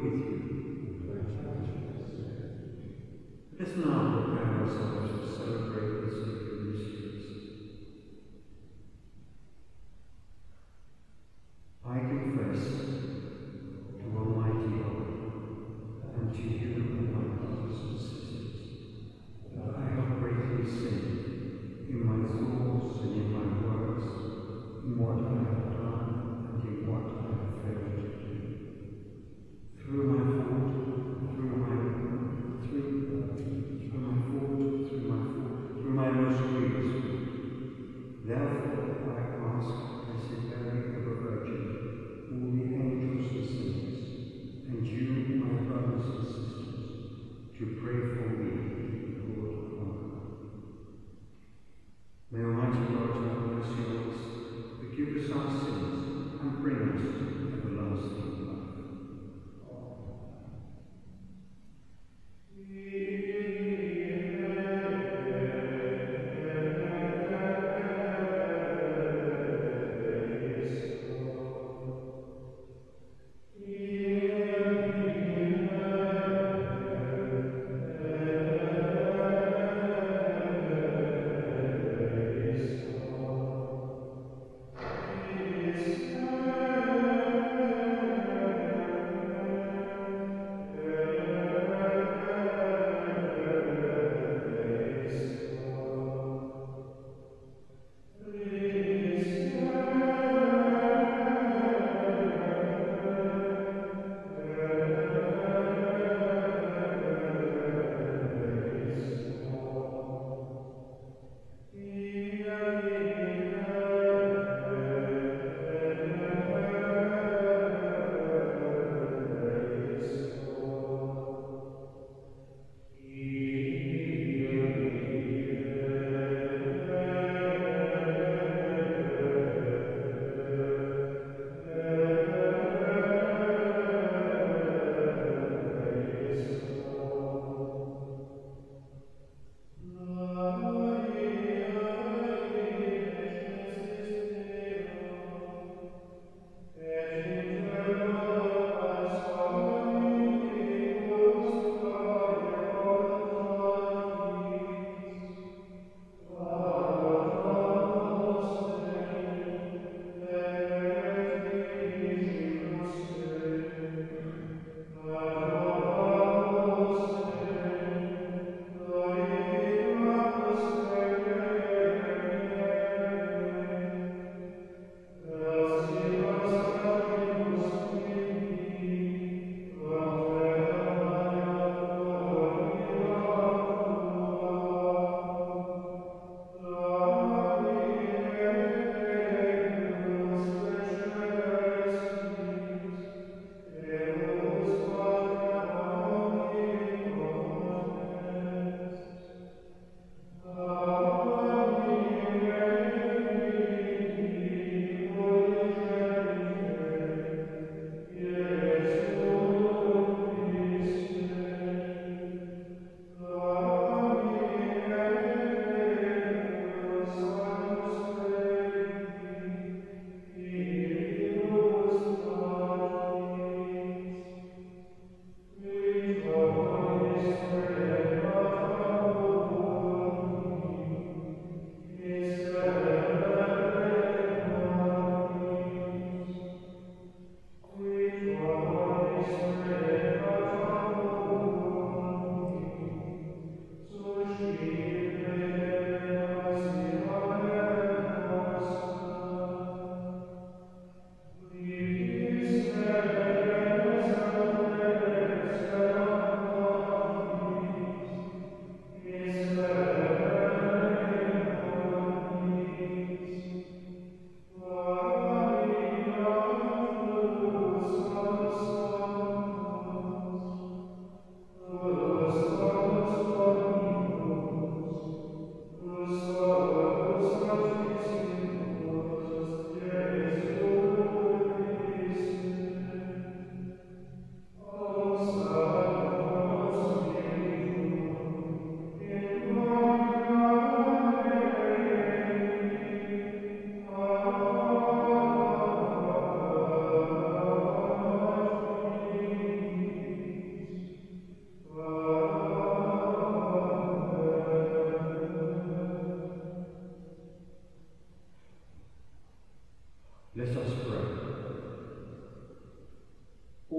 with you. Let us now prepare ourselves to celebrate this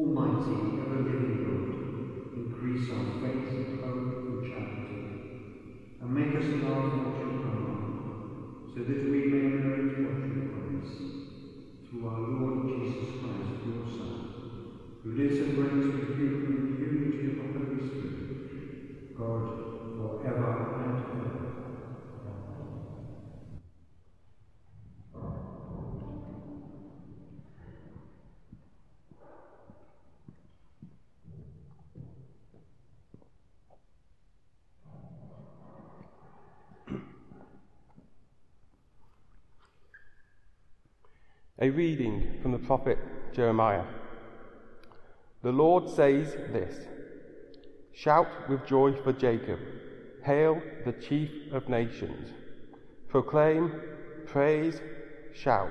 Almighty, ever living God, increase our faith, hope, and charity, and make us love what you command, so that we may merit what you promise. Through our Lord Jesus Christ, your Son, who lives and reigns with you in the unity of the Holy Spirit, God, for ever and ever. A reading from the prophet Jeremiah. The Lord says this Shout with joy for Jacob, hail the chief of nations. Proclaim, praise, shout.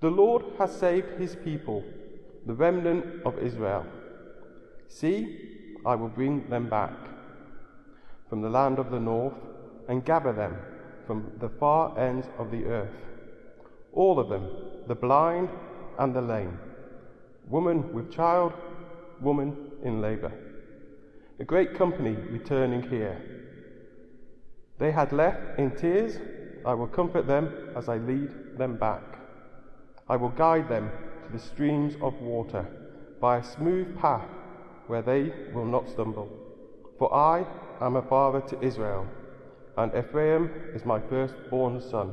The Lord has saved his people, the remnant of Israel. See, I will bring them back from the land of the north and gather them from the far ends of the earth all of them, the blind and the lame, woman with child, woman in labour. A great company returning here. They had left in tears. I will comfort them as I lead them back. I will guide them to the streams of water by a smooth path where they will not stumble. For I am a father to Israel, and Ephraim is my firstborn son.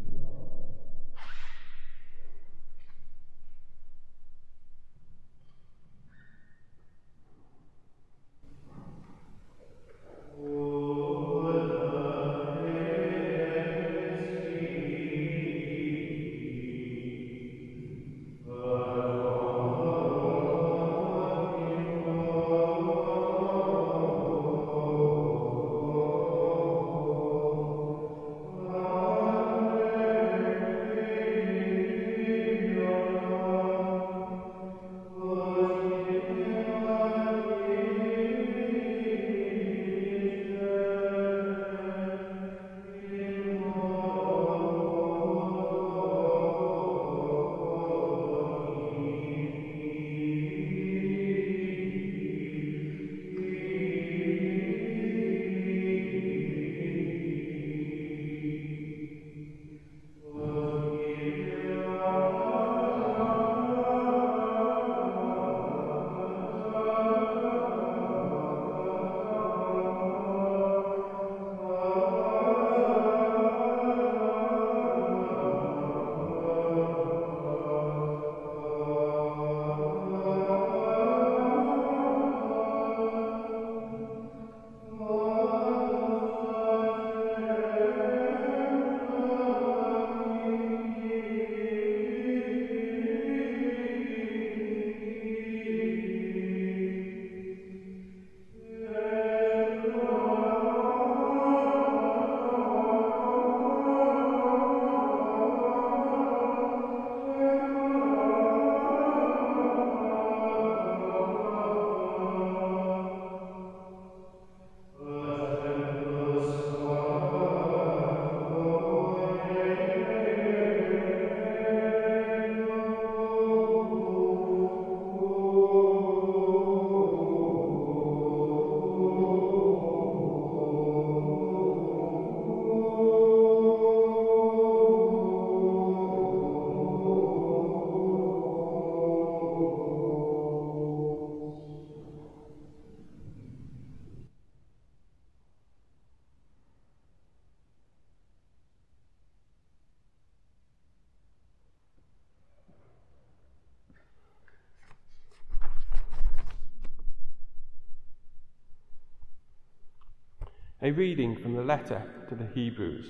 A reading from the letter to the Hebrews.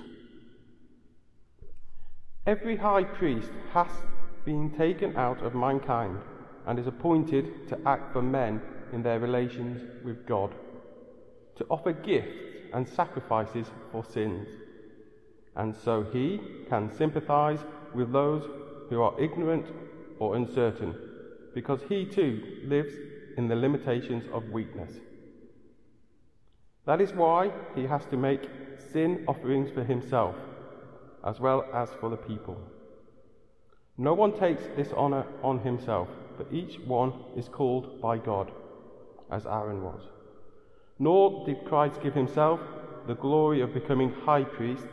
Every high priest has been taken out of mankind and is appointed to act for men in their relations with God, to offer gifts and sacrifices for sins. And so he can sympathize with those who are ignorant or uncertain, because he too lives in the limitations of weakness. That is why he has to make sin offerings for himself, as well as for the people. No one takes this honor on himself, but each one is called by God, as Aaron was. Nor did Christ give himself the glory of becoming high priest,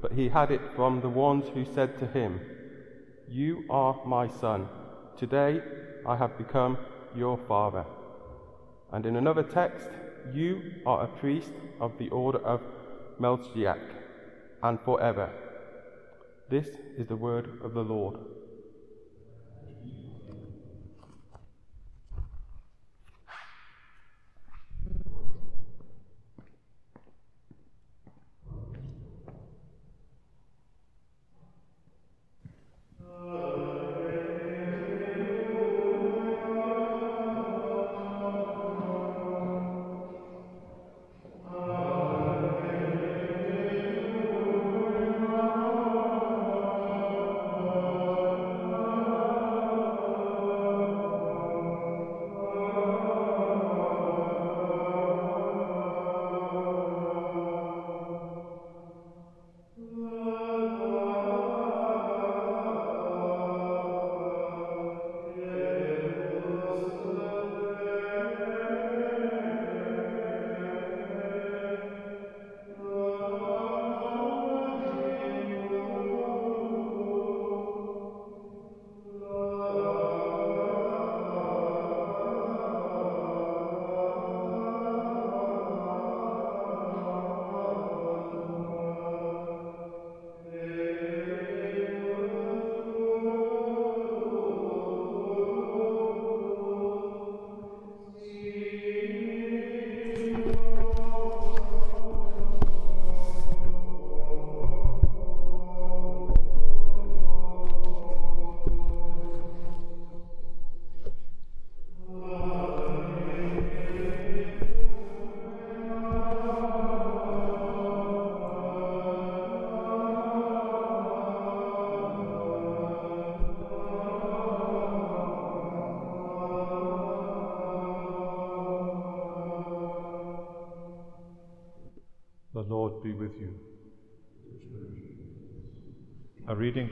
but he had it from the ones who said to him, You are my son. Today I have become your father. And in another text, You are a priest of the order of Melchizedek, and forever. This is the word of the Lord.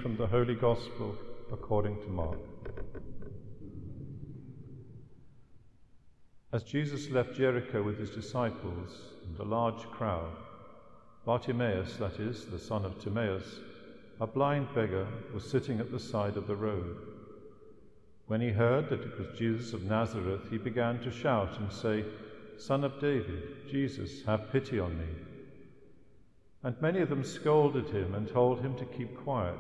From the Holy Gospel according to Mark. As Jesus left Jericho with his disciples and a large crowd, Bartimaeus, that is, the son of Timaeus, a blind beggar, was sitting at the side of the road. When he heard that it was Jesus of Nazareth, he began to shout and say, Son of David, Jesus, have pity on me. And many of them scolded him and told him to keep quiet.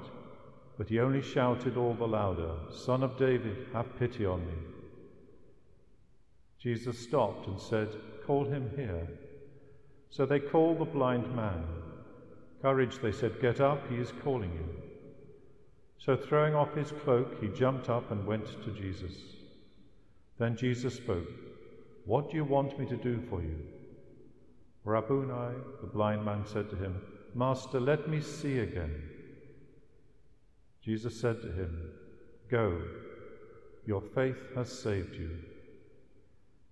But he only shouted all the louder, Son of David, have pity on me. Jesus stopped and said, Call him here. So they called the blind man. Courage, they said, get up, he is calling you. So throwing off his cloak, he jumped up and went to Jesus. Then Jesus spoke, What do you want me to do for you? Rabboni, the blind man said to him, Master, let me see again. Jesus said to him, Go, your faith has saved you.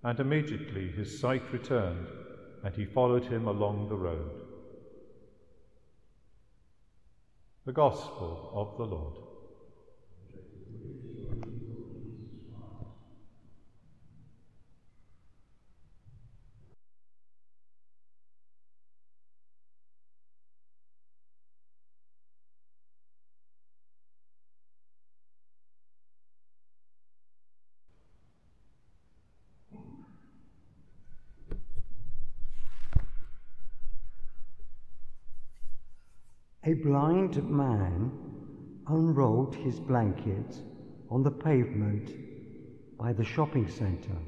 And immediately his sight returned, and he followed him along the road. The Gospel of the Lord. A blind man unrolled his blanket on the pavement by the shopping centre,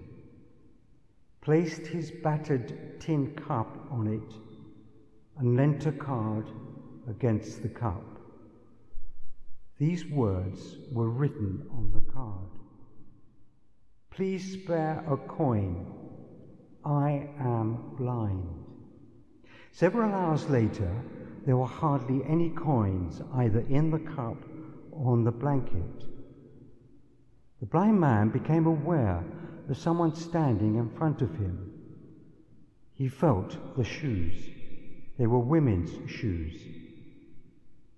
placed his battered tin cup on it, and leant a card against the cup. These words were written on the card Please spare a coin. I am blind. Several hours later, there were hardly any coins either in the cup or on the blanket. The blind man became aware of someone standing in front of him. He felt the shoes, They were women's shoes.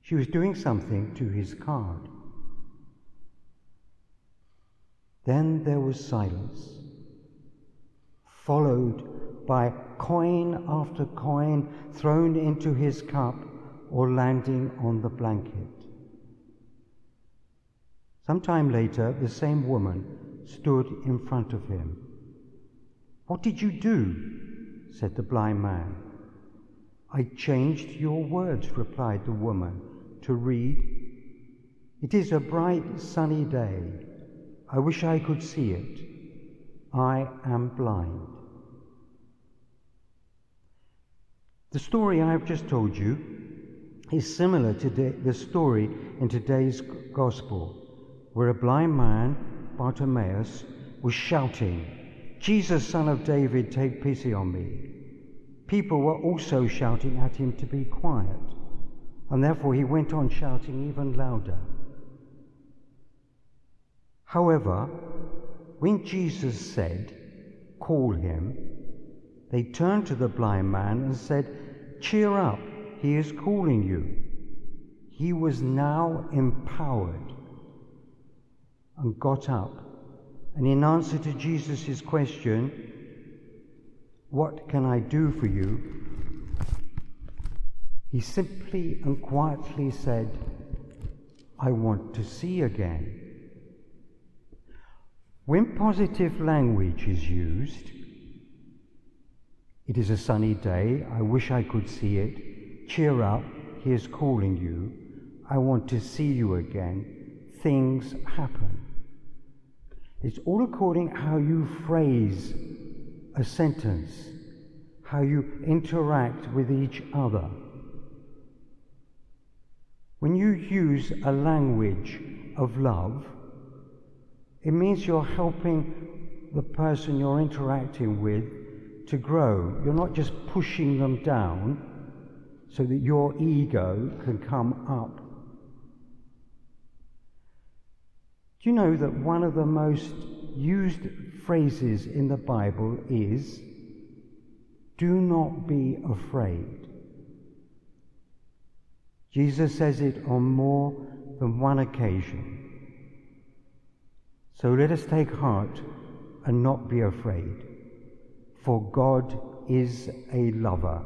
She was doing something to his card. Then there was silence, followed by coin after coin thrown into his cup or landing on the blanket. Some time later, the same woman stood in front of him. What did you do? said the blind man. I changed your words, replied the woman, to read, It is a bright sunny day. I wish I could see it. I am blind. The story I have just told you is similar to the story in today's gospel, where a blind man, Bartimaeus, was shouting, Jesus, son of David, take pity on me. People were also shouting at him to be quiet, and therefore he went on shouting even louder. However, when Jesus said, Call him, they turned to the blind man and said, Cheer up, he is calling you. He was now empowered and got up. And in answer to Jesus' question, What can I do for you? he simply and quietly said, I want to see again. When positive language is used, it is a sunny day, I wish I could see it. Cheer up, he is calling you. I want to see you again. Things happen. It's all according how you phrase a sentence, how you interact with each other. When you use a language of love, it means you're helping the person you're interacting with to grow. You're not just pushing them down so that your ego can come up. Do you know that one of the most used phrases in the Bible is, do not be afraid? Jesus says it on more than one occasion. So let us take heart and not be afraid, for God is a lover.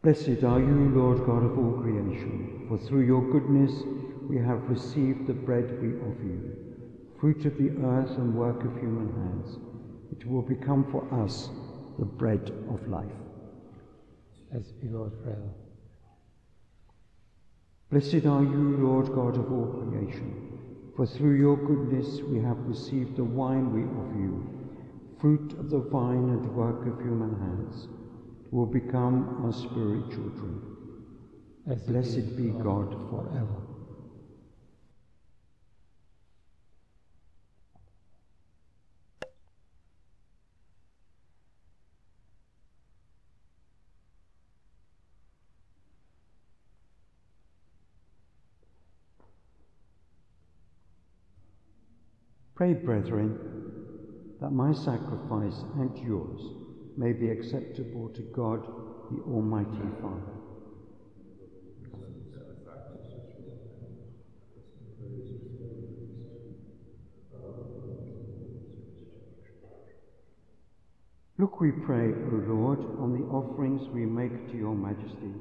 Blessed are you, Lord God of all creation, for through your goodness we have received the bread we offer you, fruit of the earth and work of human hands. It will become for us the bread of life. As be Lord forever. Blessed are you, Lord God of all creation, for through your goodness we have received the wine we offer you, fruit of the vine and work of human hands. Will become our spiritual drink. As Blessed be God forever. Pray, brethren, that my sacrifice and yours may be acceptable to God, the Almighty Father. Look, we pray, O Lord, on the offerings we make to your majesty,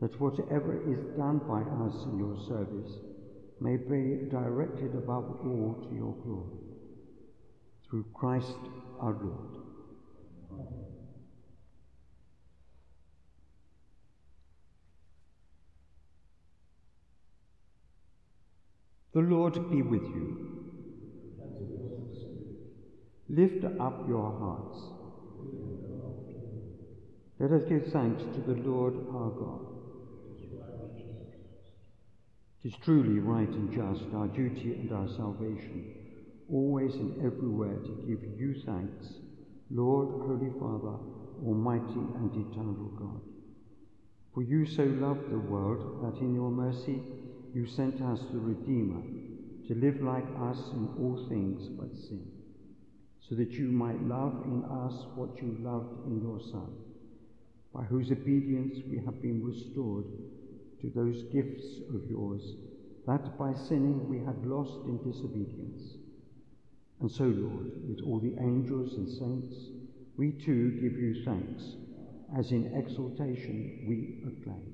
that whatever is done by us in your service may be directed above all to your glory. Through Christ our Lord. The Lord be with you. Lift up your hearts. Let us give thanks to the Lord our God. It is truly right and just, our duty and our salvation, always and everywhere to give you thanks, Lord, Holy Father, Almighty and eternal God. For you so loved the world that in your mercy you sent us the Redeemer to live like us in all things but sin, so that you might love in us what you loved in your Son, by whose obedience we have been restored to those gifts of yours, that by sinning we had lost in disobedience. And so, Lord, with all the angels and saints, we too give you thanks, as in exaltation we acclaim.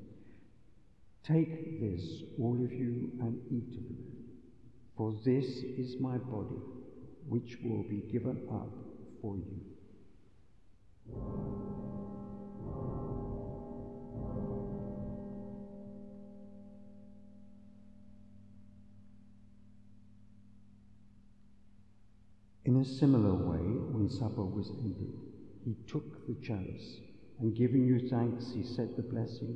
Take this, all of you, and eat of it, for this is my body, which will be given up for you. In a similar way, when supper was ended, he took the chalice, and giving you thanks, he said the blessing,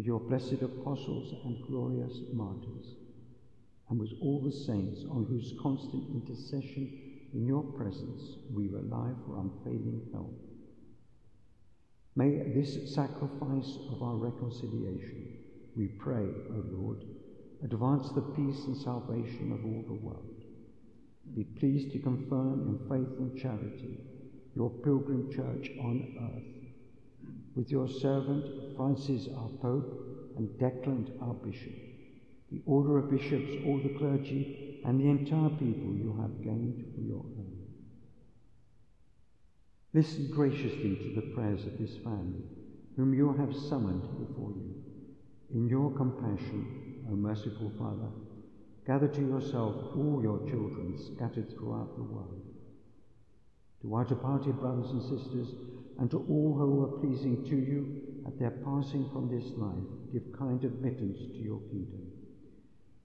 with your blessed apostles and glorious martyrs, and with all the saints on whose constant intercession in your presence we rely for unfailing help. May this sacrifice of our reconciliation, we pray, O Lord, advance the peace and salvation of all the world. Be pleased to confirm in faith and charity your pilgrim church on earth, with your servant Francis our Pope and Declan our Bishop, the order of bishops, all the clergy, and the entire people you have gained for your own. Listen graciously to the prayers of this family, whom you have summoned before you. In your compassion, O merciful Father, gather to yourself all your children scattered throughout the world. To our departed brothers and sisters, and to all who are pleasing to you at their passing from this life, give kind admittance to your kingdom.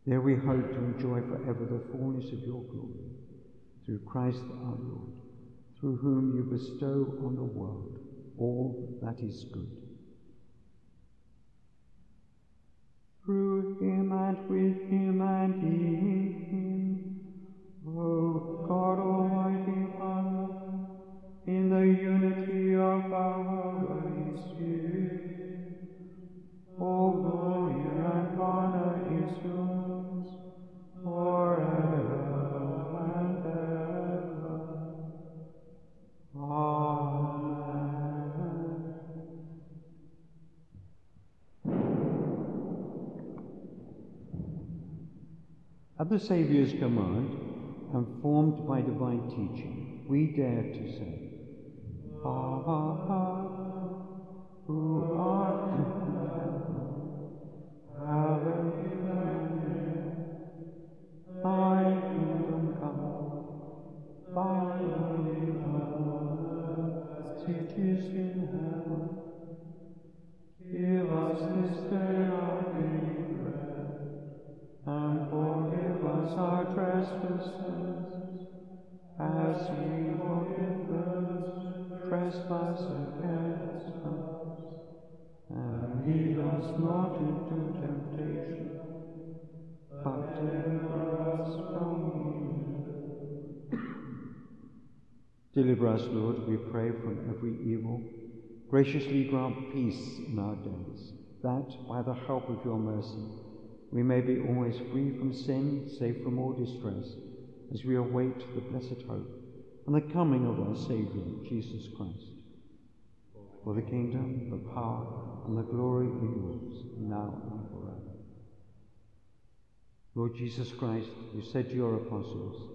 There we hope to enjoy forever the fullness of your glory, through Christ our Lord, through whom you bestow on the world all that is good. The Saviour's command, and formed by divine teaching, we dare to say, Deliver us, Lord, we pray, from every evil. Graciously grant peace in our days, that, by the help of your mercy, we may be always free from sin, safe from all distress, as we await the blessed hope and the coming of our Saviour, Jesus Christ. For the kingdom, the power, and the glory are yours, now and forever. Lord Jesus Christ, you said to your apostles,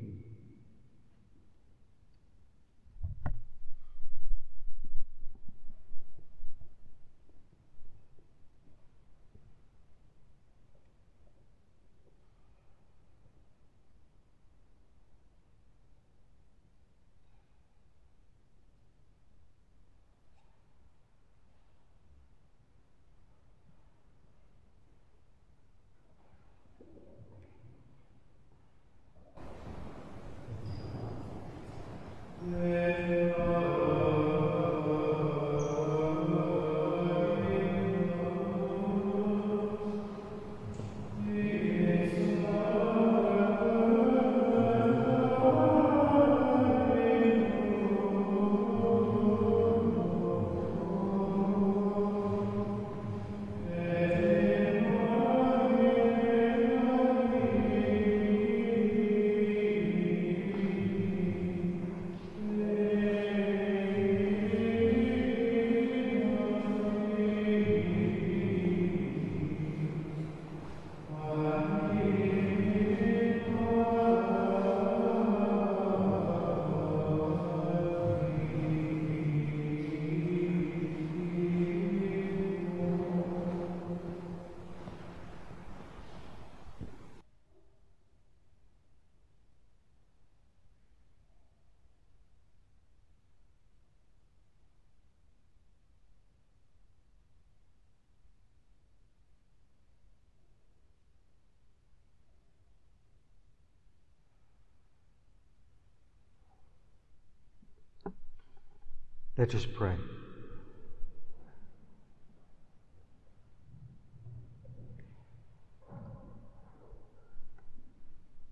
Let us pray.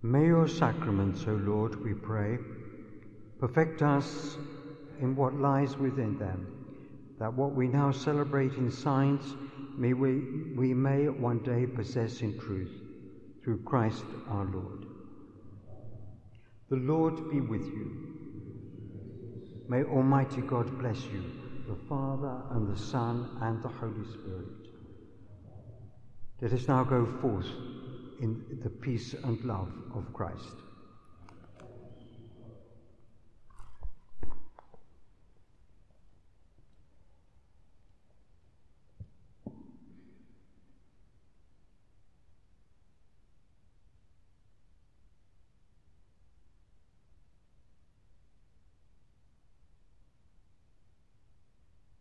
May your sacraments, O Lord, we pray, perfect us in what lies within them, that what we now celebrate in signs may we, we may one day possess in truth, through Christ our Lord. The Lord be with you. May Almighty God bless you, the Father and the Son and the Holy Spirit. Let us now go forth in the peace and love of Christ.